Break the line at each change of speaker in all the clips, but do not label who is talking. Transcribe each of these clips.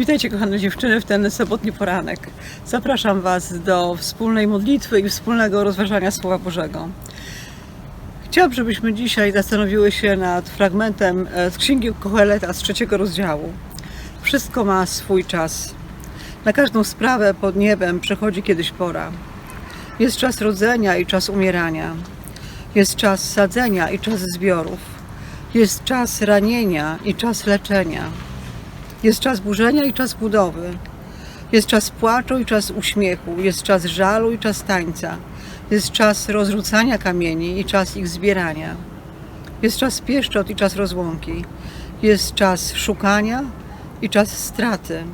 Witajcie kochane dziewczyny w ten sobotni poranek. Zapraszam Was do wspólnej modlitwy i wspólnego rozważania Słowa Bożego. Chciałabym, żebyśmy dzisiaj zastanowiły się nad fragmentem e, z Księgi Koheleta z trzeciego rozdziału. Wszystko ma swój czas. Na każdą sprawę pod niebem przychodzi kiedyś pora. Jest czas rodzenia i czas umierania. Jest czas sadzenia i czas zbiorów. Jest czas ranienia i czas leczenia. Jest czas burzenia i czas budowy. Jest czas płaczu i czas uśmiechu. Jest czas żalu i czas tańca. Jest czas rozrzucania kamieni i czas ich zbierania. Jest czas pieszczot i czas rozłąki. Jest czas szukania i czas straty.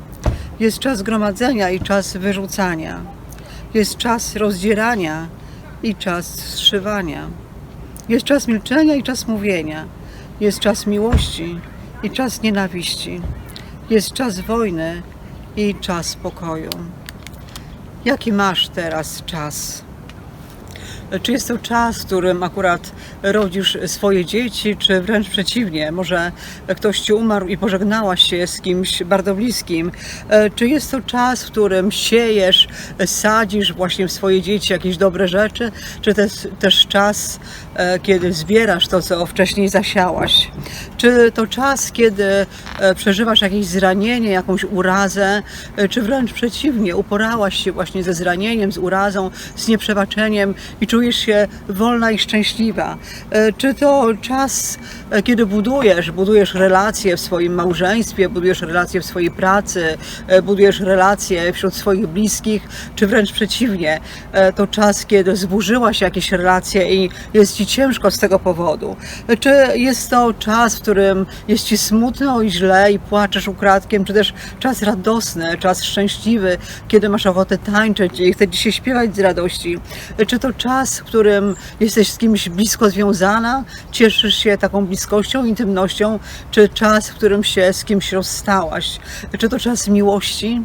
Jest czas gromadzenia i czas wyrzucania. Jest czas rozdzierania i czas zszywania. Jest czas milczenia i czas mówienia. Jest czas miłości i czas nienawiści. Jest czas wojny i czas pokoju. Jaki masz teraz czas? Czy jest to czas, w którym akurat rodzisz swoje dzieci, czy wręcz przeciwnie, może ktoś ci umarł i pożegnałaś się z kimś bardzo bliskim? E, Czy jest to czas, w którym siejesz, sadzisz właśnie w swoje dzieci jakieś dobre rzeczy, czy też, też czas, kiedy zbierasz to, co wcześniej zasiałaś? Czy to czas, kiedy e, przeżywasz jakieś zranienie, jakąś urazę, e, czy wręcz przeciwnie, uporałaś się właśnie ze zranieniem, z urazą, z nieprzebaczeniem i czujesz się wolna i szczęśliwa? E, Czy to czas, e, kiedy budujesz, budujesz relacje w swoim małżeństwie, budujesz relacje w swojej pracy, e, budujesz relacje wśród swoich bliskich, czy wręcz przeciwnie, e, to czas, kiedy zburzyłaś jakieś relacje i jest ci ciężko z tego powodu? Czy jest to czas, w którym jest ci smutno i źle i płaczesz ukradkiem, czy też czas radosny, czas szczęśliwy, kiedy masz ochotę tańczyć i chce ci się śpiewać z radości? Czy to czas, w którym jesteś z kimś blisko związana, cieszysz się taką bliskością, intymnością, czy czas, w którym się z kimś rozstałaś? Czy to czas miłości?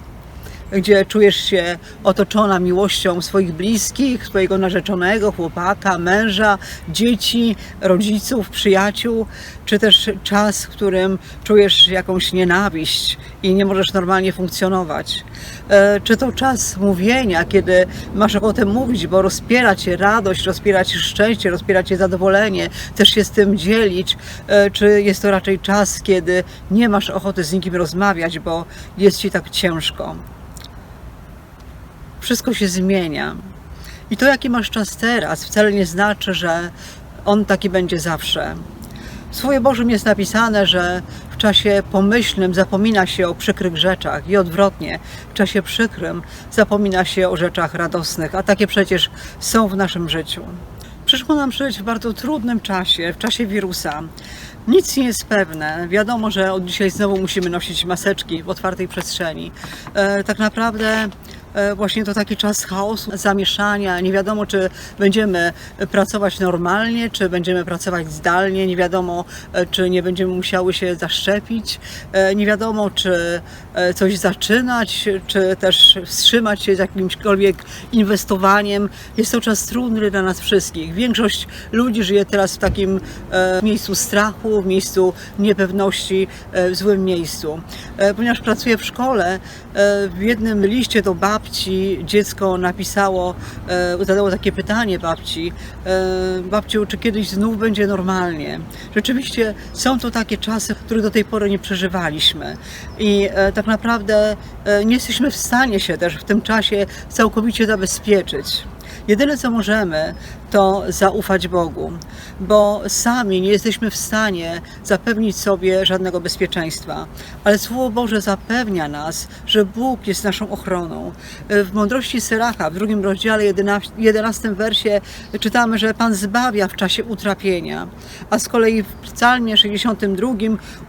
Gdzie czujesz się otoczona miłością swoich bliskich, swojego narzeczonego, chłopaka, męża, dzieci, rodziców, przyjaciół, czy też czas, w którym czujesz jakąś nienawiść i nie możesz normalnie funkcjonować. E, Czy to czas mówienia, kiedy masz ochotę mówić, bo rozpiera cię radość, rozpiera cię szczęście, rozpiera cię zadowolenie, też się z tym dzielić, E, czy jest to raczej czas, kiedy nie masz ochoty z nikim rozmawiać, bo jest ci tak ciężko wszystko się zmienia. I to, jaki masz czas teraz, wcale nie znaczy, że on taki będzie zawsze. W Słowie Bożym jest napisane, że w czasie pomyślnym zapomina się o przykrych rzeczach i odwrotnie, w czasie przykrym zapomina się o rzeczach radosnych, a takie przecież są w naszym życiu. Przyszło nam żyć w bardzo trudnym czasie, w czasie wirusa. Nic nie jest pewne. Wiadomo, że od dzisiaj znowu musimy nosić maseczki w otwartej przestrzeni. E, tak naprawdę właśnie to taki czas chaosu, zamieszania. Nie wiadomo, czy będziemy pracować normalnie, czy będziemy pracować zdalnie. Nie wiadomo, e, czy nie będziemy musiały się zaszczepić. E, Nie wiadomo, czy e, coś zaczynać, czy też wstrzymać się z jakimśkolwiek inwestowaniem. Jest to czas trudny dla nas wszystkich. Większość ludzi żyje teraz w takim e, miejscu strachu, w miejscu niepewności, e, w złym miejscu. E, Ponieważ pracuję w szkole, e, w jednym liście do babci dziecko napisało, e, zadało takie pytanie babci, e, babciu, czy kiedyś znów będzie normalnie? Rzeczywiście są to takie czasy, których do tej pory nie przeżywaliśmy i e, tak naprawdę nie jesteśmy w stanie się też w tym czasie całkowicie zabezpieczyć. Jedyne co możemy, to zaufać Bogu, bo sami nie jesteśmy w stanie zapewnić sobie żadnego bezpieczeństwa. Ale Słowo Boże zapewnia nas, że Bóg jest naszą ochroną. W mądrości Seracha, w drugim rozdziale, 11, 11 wersie czytamy, że Pan zbawia w czasie utrapienia, a z kolei w psalmie 62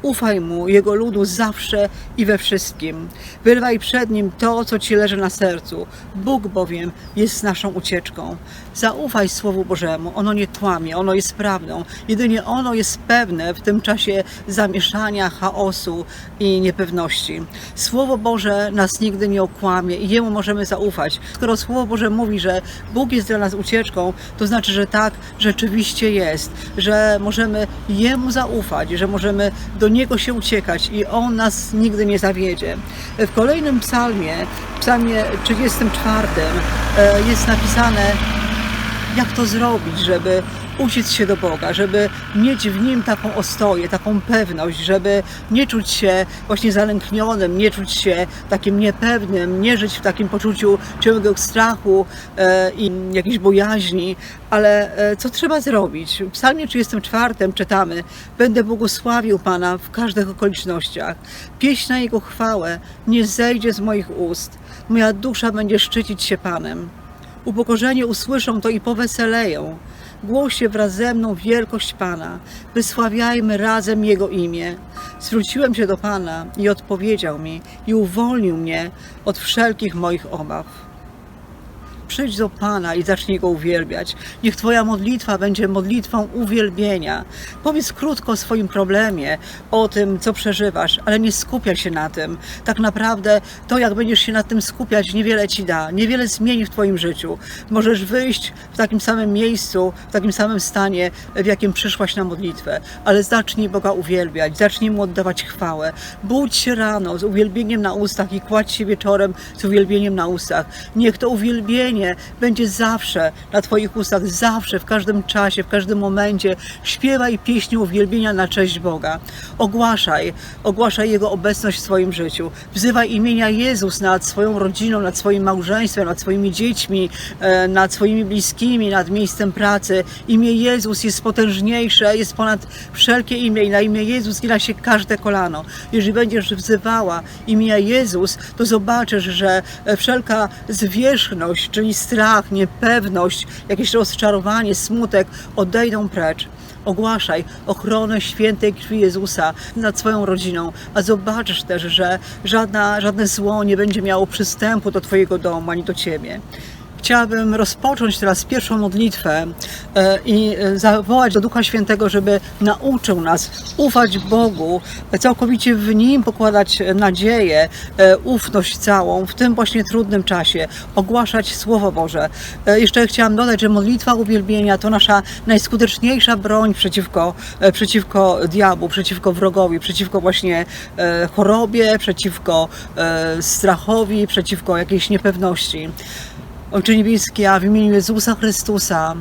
ufaj Mu, Jego ludu zawsze i we wszystkim. Wyrwaj przed Nim to, co Ci leży na sercu. Bóg bowiem jest naszą ucieczką. Ucieczką. Zaufaj Słowu Bożemu, ono nie kłamie, ono jest prawdą. Jedynie ono jest pewne w tym czasie zamieszania, chaosu i niepewności. Słowo Boże nas nigdy nie okłamie i Jemu możemy zaufać. Skoro Słowo Boże mówi, że Bóg jest dla nas ucieczką, to znaczy, że tak rzeczywiście jest, że możemy Jemu zaufać, że możemy do Niego się uciekać i On nas nigdy nie zawiedzie. W kolejnym psalmie, psalmie 34 e, jest napisane, jak to zrobić, żeby uciec się do Boga, żeby mieć w Nim taką ostoję, taką pewność, żeby nie czuć się właśnie zalęknionym, nie czuć się takim niepewnym, nie żyć w takim poczuciu ciągłego strachu e, i jakiejś bojaźni, ale e, co trzeba zrobić? W psalmie 34 czytamy Będę błogosławił Pana w każdych okolicznościach. Pieśń na Jego chwałę nie zejdzie z moich ust. Moja dusza będzie szczycić się Panem. Upokorzenie usłyszą to i poweseleją. Głoście wraz ze mną wielkość Pana. Wysławiajmy razem Jego imię. Zwróciłem się do Pana i odpowiedział mi i uwolnił mnie od wszelkich moich obaw. Przyjdź do Pana i zacznij Go uwielbiać. Niech Twoja modlitwa będzie modlitwą uwielbienia. Powiedz krótko o swoim problemie, o tym, co przeżywasz, ale nie skupiaj się na tym. Tak naprawdę to, jak będziesz się na tym skupiać, niewiele Ci da, niewiele zmieni w Twoim życiu. Możesz wyjść w takim samym miejscu, w takim samym stanie, w jakim przyszłaś na modlitwę, ale zacznij Boga uwielbiać, zacznij Mu oddawać chwałę. Budź się rano z uwielbieniem na ustach i kładź się wieczorem z uwielbieniem na ustach. Niech to uwielbienie będzie zawsze na Twoich ustach, zawsze, w każdym czasie, w każdym momencie. Śpiewaj pieśni uwielbienia na cześć Boga. Ogłaszaj, ogłaszaj Jego obecność w swoim życiu. Wzywaj imienia Jezus nad swoją rodziną, nad swoim małżeństwem, nad swoimi dziećmi, e, nad swoimi bliskimi, nad miejscem pracy. Imię Jezus jest potężniejsze, jest ponad wszelkie imię i na imię Jezus gina się każde kolano. Jeżeli będziesz wzywała imienia Jezus, to zobaczysz, że e, wszelka zwierzchność, czyli strach, niepewność, jakieś rozczarowanie, smutek odejdą precz. Ogłaszaj ochronę świętej krwi Jezusa nad swoją rodziną, a zobaczysz też, że żadna, żadne zło nie będzie miało przystępu do Twojego domu ani do Ciebie. Chciałabym rozpocząć teraz pierwszą modlitwę e, i e, zawołać do Ducha Świętego, żeby nauczył nas ufać Bogu, całkowicie w Nim pokładać nadzieję, e, ufność całą w tym właśnie trudnym czasie, ogłaszać Słowo Boże. Jeszcze chciałam dodać, że modlitwa uwielbienia to nasza najskuteczniejsza broń przeciwko, przeciwko diabłu, przeciwko wrogowi, przeciwko właśnie chorobie, przeciwko strachowi, przeciwko jakiejś niepewności. Ojcze Niebieski, a w imieniu Jezusa Chrystusa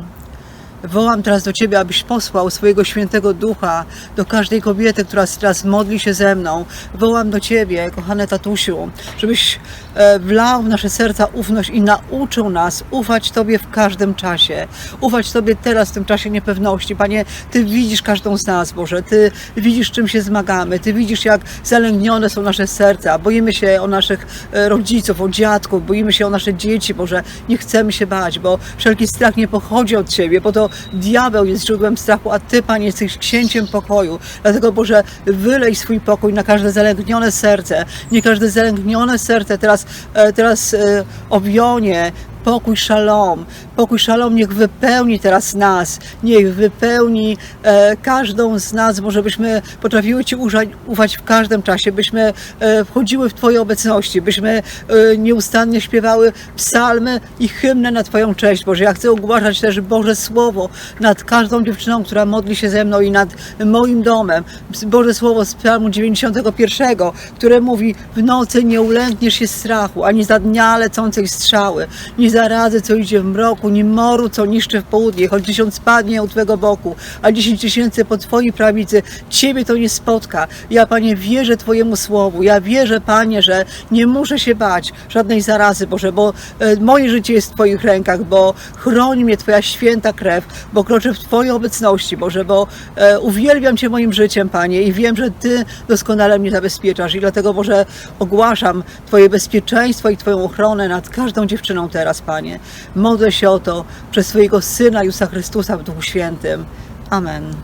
wołam teraz do Ciebie, abyś posłał swojego świętego ducha do każdej kobiety, która teraz modli się ze mną. Wołam do Ciebie, kochany tatusiu, żebyś e, wlał w nasze serca ufność i nauczył nas ufać Tobie w każdym czasie. Ufać Tobie teraz, w tym czasie niepewności. Panie, Ty widzisz każdą z nas, Boże. Ty widzisz, czym się zmagamy. Ty widzisz, jak zalęgnione są nasze serca. Boimy się o naszych e, rodziców, o dziadków, boimy się o nasze dzieci, Boże. Nie chcemy się bać, bo wszelki strach nie pochodzi od Ciebie, bo to diabeł jest źródłem strachu, a Ty, Panie, jesteś księciem pokoju. Dlatego, Boże, wylej swój pokój na każde zalęgnione serce. Nie każde zalęgnione serce teraz, e, teraz e, obionie pokój szalom. Pokój szalom niech wypełni teraz nas, niech wypełni e, każdą z nas, może byśmy potrafiły Ci użać, ufać w każdym czasie, byśmy e, wchodziły w Twojej obecności, byśmy e, nieustannie śpiewały psalmy i hymny na Twoją cześć, Boże. Ja chcę ogłaszać też Boże Słowo nad każdą dziewczyną, która modli się ze mną i nad moim domem. Boże Słowo z psalmu 91, które mówi w nocy nie ulękniesz się strachu, ani za dnia lecącej strzały, nie zarazy, co idzie w mroku, ni moru, co niszczy w południe, choć tysiąc padnie u Twego boku, a dziesięć tysięcy po Twojej prawicy, Ciebie to nie spotka. Ja, Panie, wierzę Twojemu słowu. Ja wierzę, Panie, że nie muszę się bać żadnej zarazy, Boże, bo e, moje życie jest w Twoich rękach, bo chroni mnie Twoja święta krew, bo kroczę w Twojej obecności, Boże, bo e, uwielbiam Cię moim życiem, Panie, i wiem, że Ty doskonale mnie zabezpieczasz i dlatego, Boże, ogłaszam Twoje bezpieczeństwo i Twoją ochronę nad każdą dziewczyną teraz, Panie. Modlę się o to przez swojego Syna Jezusa Chrystusa w Duchu Świętym. Amen.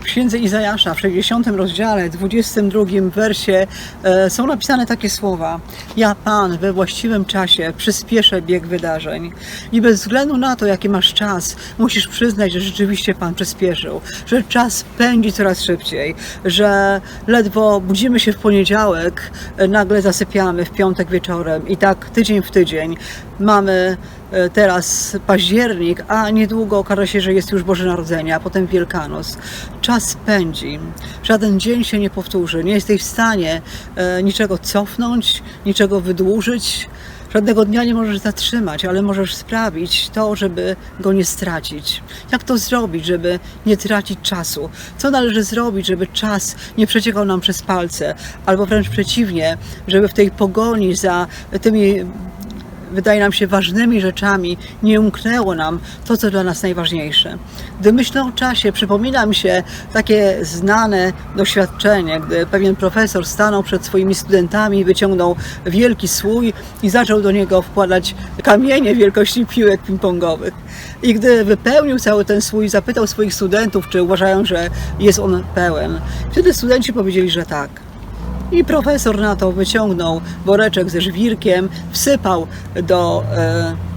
W księdze Izajasza w 60 rozdziale, 22 wersie e, są napisane takie słowa: Ja, Pan, we właściwym czasie przyspieszę bieg wydarzeń. I bez względu na to, jaki masz czas, musisz przyznać, że rzeczywiście Pan przyspieszył, że czas pędzi coraz szybciej, że ledwo budzimy się w poniedziałek, e, nagle zasypiamy w piątek wieczorem i tak tydzień w tydzień. Mamy e, teraz październik, a niedługo okaże się, że jest już Boże Narodzenie, a potem Wielkanoc. Czas pędzi. Żaden dzień się nie powtórzy. Nie jesteś w stanie e, niczego cofnąć, niczego wydłużyć. Żadnego dnia nie możesz zatrzymać, ale możesz sprawić to, żeby go nie stracić. Jak to zrobić, żeby nie tracić czasu? Co należy zrobić, żeby czas nie przeciekał nam przez palce? Albo wręcz przeciwnie, żeby w tej pogoni za tymi wydaje nam się ważnymi rzeczami, nie umknęło nam to, co dla nas najważniejsze. Gdy myślę o czasie, przypomina mi się takie znane doświadczenie, gdy pewien profesor stanął przed swoimi studentami, wyciągnął wielki słój i zaczął do niego wkładać kamienie wielkości piłek ping-pongowych. I gdy wypełnił cały ten słój, zapytał swoich studentów, czy uważają, że jest on pełen. Wtedy studenci powiedzieli, że tak. I profesor na to wyciągnął woreczek ze żwirkiem, wsypał do e,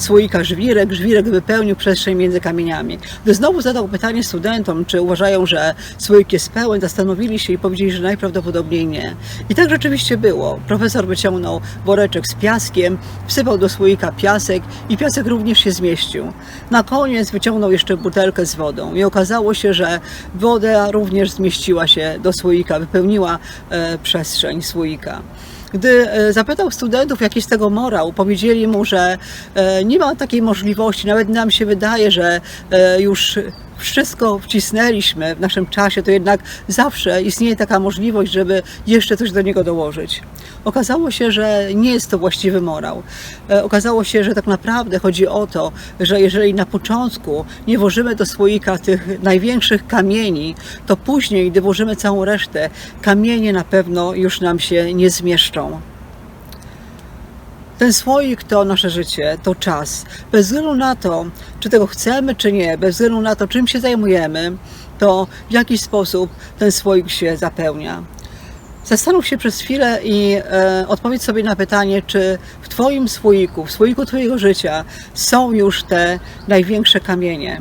słoika żwirek, żwirek wypełnił przestrzeń między kamieniami. Gdy znowu zadał pytanie studentom, czy uważają, że słoik jest pełen, zastanowili się i powiedzieli, że najprawdopodobniej nie. I tak rzeczywiście było. Profesor wyciągnął woreczek z piaskiem, wsypał do słoika piasek i piasek również się zmieścił. Na koniec wyciągnął jeszcze butelkę z wodą i okazało się, że woda również zmieściła się do słoika, wypełniła e, przestrzeń słoika. Gdy e, zapytał studentów, jaki z tego morał, powiedzieli mu, że e, nie ma takiej możliwości. Nawet nam się wydaje, że e, już wszystko wcisnęliśmy w naszym czasie, to jednak zawsze istnieje taka możliwość, żeby jeszcze coś do niego dołożyć. Okazało się, że nie jest to właściwy morał. Okazało się, że tak naprawdę chodzi o to, że jeżeli na początku nie włożymy do słoika tych największych kamieni, to później, gdy włożymy całą resztę, kamienie na pewno już nam się nie zmieszczą. Ten słoik to nasze życie, to czas. Bez względu na to, czy tego chcemy, czy nie, bez względu na to, czym się zajmujemy, to w jakiś sposób ten słoik się zapełnia. Zastanów się przez chwilę i e, odpowiedz sobie na pytanie, czy w Twoim słoiku, w słoiku Twojego życia są już te największe kamienie.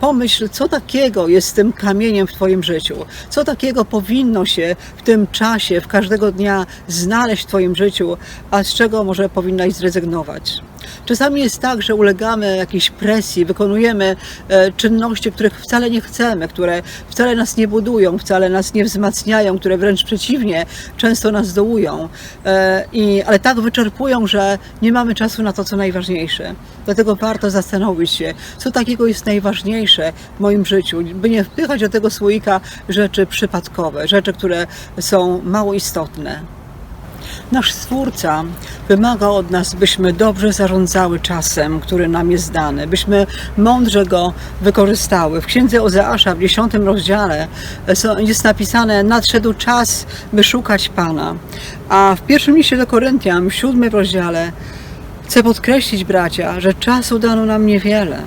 Pomyśl, co takiego jest tym kamieniem w Twoim życiu, co takiego powinno się w tym czasie, w każdego dnia znaleźć w Twoim życiu, a z czego może powinnaś zrezygnować. Czasami jest tak, że ulegamy jakiejś presji, wykonujemy e, czynności, których wcale nie chcemy, które wcale nas nie budują, wcale nas nie wzmacniają, które wręcz przeciwnie, często nas dołują, e, i, ale tak wyczerpują, że nie mamy czasu na to, co najważniejsze. Dlatego warto zastanowić się, co takiego jest najważniejsze w moim życiu, by nie wpychać do tego słoika rzeczy przypadkowe, rzeczy, które są mało istotne. Nasz Stwórca wymaga od nas, byśmy dobrze zarządzały czasem, który nam jest dany, byśmy mądrze go wykorzystały. W księdze Ozeasza w 10 rozdziale jest napisane: Nadszedł czas, by szukać Pana. A w pierwszym liście do Koryntian, w 7 rozdziale, chcę podkreślić, bracia, że czasu dano nam niewiele.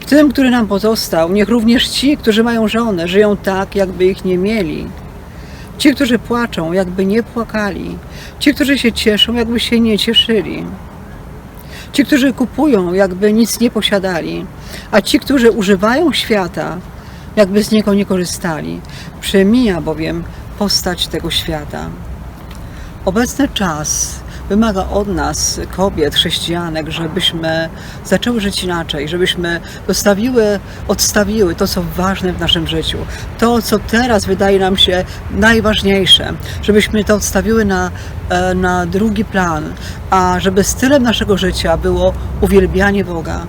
W tym, który nam pozostał, niech również ci, którzy mają żonę, żyją tak, jakby ich nie mieli Ci, którzy płaczą, jakby nie płakali. Ci, którzy się cieszą, jakby się nie cieszyli. Ci, którzy kupują, jakby nic nie posiadali. A ci, którzy używają świata, jakby z niego nie korzystali. Przemija bowiem postać tego świata. Obecny czas wymaga od nas, kobiet, chrześcijanek, żebyśmy zaczęły żyć inaczej, żebyśmy dostawiły, odstawiły to, co ważne w naszym życiu, to, co teraz wydaje nam się najważniejsze, żebyśmy to odstawiły na, e, na drugi plan, a żeby stylem naszego życia było uwielbianie Boga.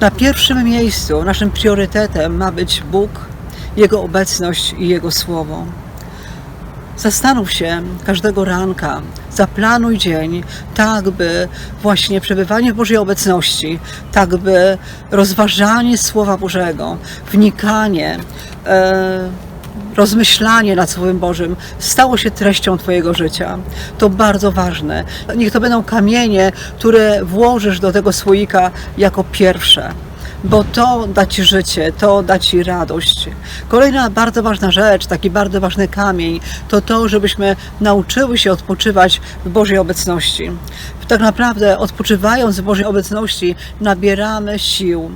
Na pierwszym miejscu, naszym priorytetem ma być Bóg, Jego obecność i Jego Słowo. Zastanów się każdego ranka, zaplanuj dzień, tak by właśnie przebywanie w Bożej obecności, tak by rozważanie Słowa Bożego, wnikanie, e, rozmyślanie nad Słowem Bożym stało się treścią Twojego życia. To bardzo ważne. Niech to będą kamienie, które włożysz do tego słoika jako pierwsze bo to da Ci życie, to da Ci radość. Kolejna bardzo ważna rzecz, taki bardzo ważny kamień, to to, żebyśmy nauczyły się odpoczywać w Bożej obecności. Tak naprawdę odpoczywając w Bożej obecności nabieramy sił.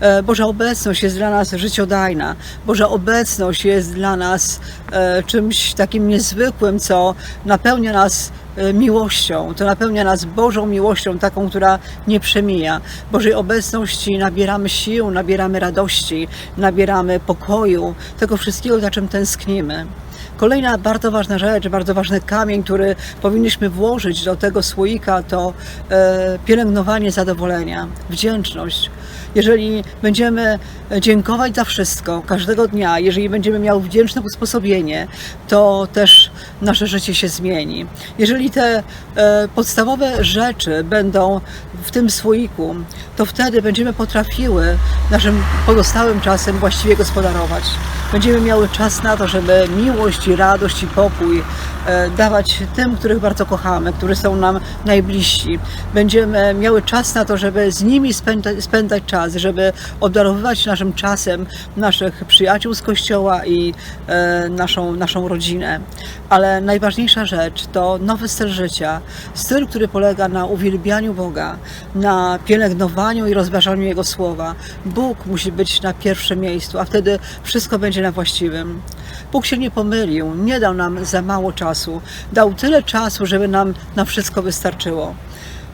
E, Boża obecność jest dla nas życiodajna. Boża obecność jest dla nas e, czymś takim niezwykłym, co napełnia nas e, miłością. To napełnia nas Bożą miłością, taką, która nie przemija. Bożej obecności nabieramy sił, nabieramy radości, nabieramy pokoju, tego wszystkiego, za czym tęsknimy. Kolejna bardzo ważna rzecz, bardzo ważny kamień, który powinniśmy włożyć do tego słoika, to e, pielęgnowanie zadowolenia, wdzięczność. Jeżeli będziemy dziękować za wszystko każdego dnia, jeżeli będziemy miały wdzięczne usposobienie, to też nasze życie się zmieni. Jeżeli te e, podstawowe rzeczy będą w tym słoiku, to wtedy będziemy potrafiły naszym pozostałym czasem właściwie gospodarować. Będziemy miały czas na to, żeby miłość i radość i pokój e, dawać tym, których bardzo kochamy, którzy są nam najbliżsi. Będziemy miały czas na to, żeby z nimi spędzać czas, żeby obdarowywać naszym czasem naszych przyjaciół z kościoła i e, naszą, naszą rodzinę. Ale najważniejsza rzecz to nowy styl życia. Styl, który polega na uwielbianiu Boga, na pielęgnowaniu i rozważaniu Jego słowa. Bóg musi być na pierwszym miejscu, a wtedy wszystko będzie na właściwym. Bóg się nie pomylił, nie dał nam za mało czasu. Dał tyle czasu, żeby nam na wszystko wystarczyło.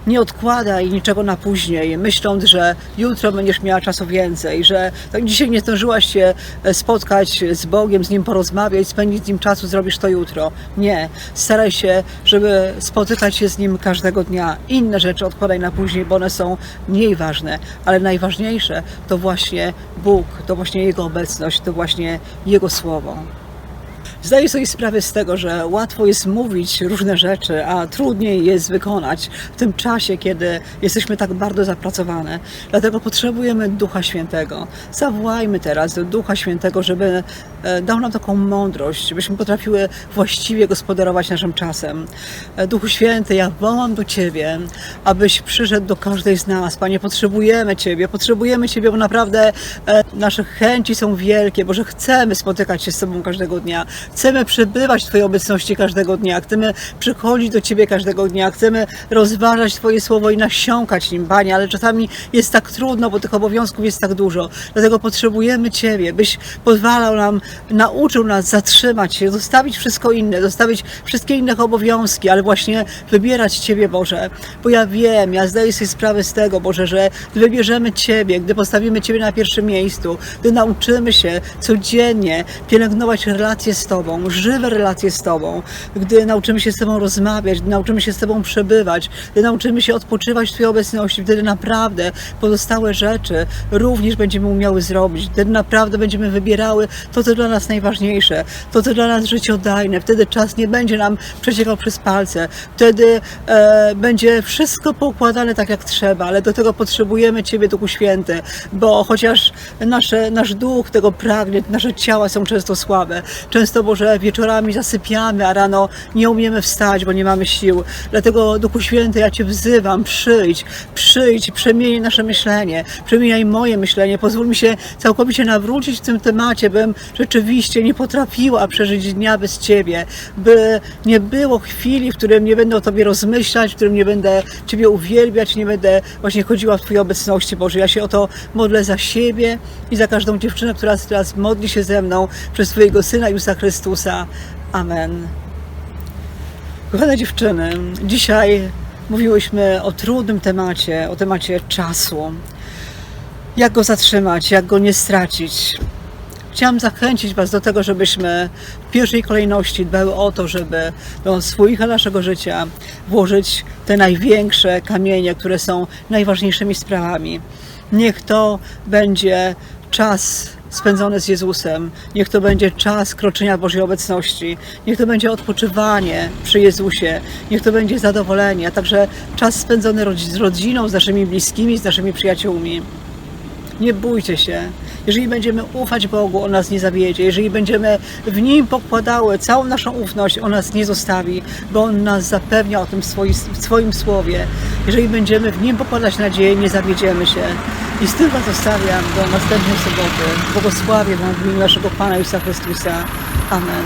Nie odkładaj niczego na później, myśląc, że jutro będziesz miała czasu więcej, że tak dzisiaj nie zdążyłaś się e, spotkać z Bogiem, z Nim porozmawiać, spędzić z Nim czasu, zrobisz to jutro. Nie. Staraj się, żeby spotykać się z Nim każdego dnia. Inne rzeczy odkładaj na później, bo one są mniej ważne, ale najważniejsze to właśnie Bóg, to właśnie Jego obecność, to właśnie Jego Słowo. Zdaję sobie sprawę z tego, że łatwo jest mówić różne rzeczy, a trudniej jest wykonać w tym czasie, kiedy jesteśmy tak bardzo zapracowane. Dlatego potrzebujemy Ducha Świętego. Zawołajmy teraz do Ducha Świętego, żeby e, dał nam taką mądrość, żebyśmy potrafiły właściwie gospodarować naszym czasem. E, Duchu Święty, ja wołam do Ciebie, abyś przyszedł do każdej z nas. Panie, potrzebujemy Ciebie, potrzebujemy Ciebie, bo naprawdę e, nasze chęci są wielkie, bo że chcemy spotykać się z Tobą każdego dnia. Chcemy przebywać w Twojej obecności każdego dnia, chcemy przychodzić do Ciebie każdego dnia, chcemy rozważać Twoje słowo i nasiąkać nim, Panie, ale czasami jest tak trudno, bo tych obowiązków jest tak dużo. Dlatego potrzebujemy Ciebie, byś pozwalał nam, nauczył nas zatrzymać się, zostawić wszystko inne, zostawić wszystkie inne obowiązki, ale właśnie wybierać Ciebie, Boże. Bo ja wiem, ja zdaję sobie sprawę z tego, Boże, że gdy wybierzemy Ciebie, gdy postawimy Ciebie na pierwszym miejscu, gdy nauczymy się codziennie pielęgnować relacje z Tobą, żywe relacje z Tobą, gdy nauczymy się z Tobą rozmawiać, gdy nauczymy się z Tobą przebywać, gdy nauczymy się odpoczywać w Twojej obecności, wtedy naprawdę pozostałe rzeczy również będziemy umiały zrobić. Wtedy naprawdę będziemy wybierały to, co dla nas najważniejsze, to, co dla nas życiodajne. Wtedy czas nie będzie nam przeciekał przez palce. Wtedy e, będzie wszystko poukładane tak, jak trzeba, ale do tego potrzebujemy Ciebie, Duchu Święty, bo chociaż nasze, nasz duch tego pragnie, nasze ciała są często słabe, często, Boże, wieczorami zasypiamy, a rano nie umiemy wstać, bo nie mamy sił. Dlatego, Duchu Święty, ja Cię wzywam, przyjdź, przyjdź, przemień nasze myślenie, przemieniaj moje myślenie, pozwól mi się całkowicie nawrócić w tym temacie, bym rzeczywiście nie potrafiła przeżyć dnia bez Ciebie, by nie było chwili, w którym nie będę o Tobie rozmyślać, w którym nie będę Ciebie uwielbiać, nie będę właśnie chodziła w Twojej obecności, Boże. Ja się o to modlę za siebie i za każdą dziewczynę, która teraz modli się ze mną przez Twojego Syna Jezusa Chrystusa. Amen. Kochane dziewczyny, dzisiaj mówiłyśmy o trudnym temacie, o temacie czasu. Jak go zatrzymać, jak go nie stracić. Chciałam zachęcić Was do tego, żebyśmy w pierwszej kolejności dbały o to, żeby do słoika naszego życia włożyć te największe kamienie, które są najważniejszymi sprawami. Niech to będzie czas spędzony z Jezusem, niech to będzie czas kroczenia Bożej obecności, niech to będzie odpoczywanie przy Jezusie, niech to będzie zadowolenie, a także czas spędzony z rodziną, z naszymi bliskimi, z naszymi przyjaciółmi. Nie bójcie się. Jeżeli będziemy ufać Bogu, On nas nie zawiedzie. Jeżeli będziemy w Nim pokładały całą naszą ufność, On nas nie zostawi, bo On nas zapewnia o tym w swoim, w swoim słowie. Jeżeli będziemy w Nim pokładać nadzieję, nie zawiedziemy się. I z tym Was zostawiam do następnej soboty. Błogosławię Wam w imieniu naszego Pana Jezusa Chrystusa. Amen.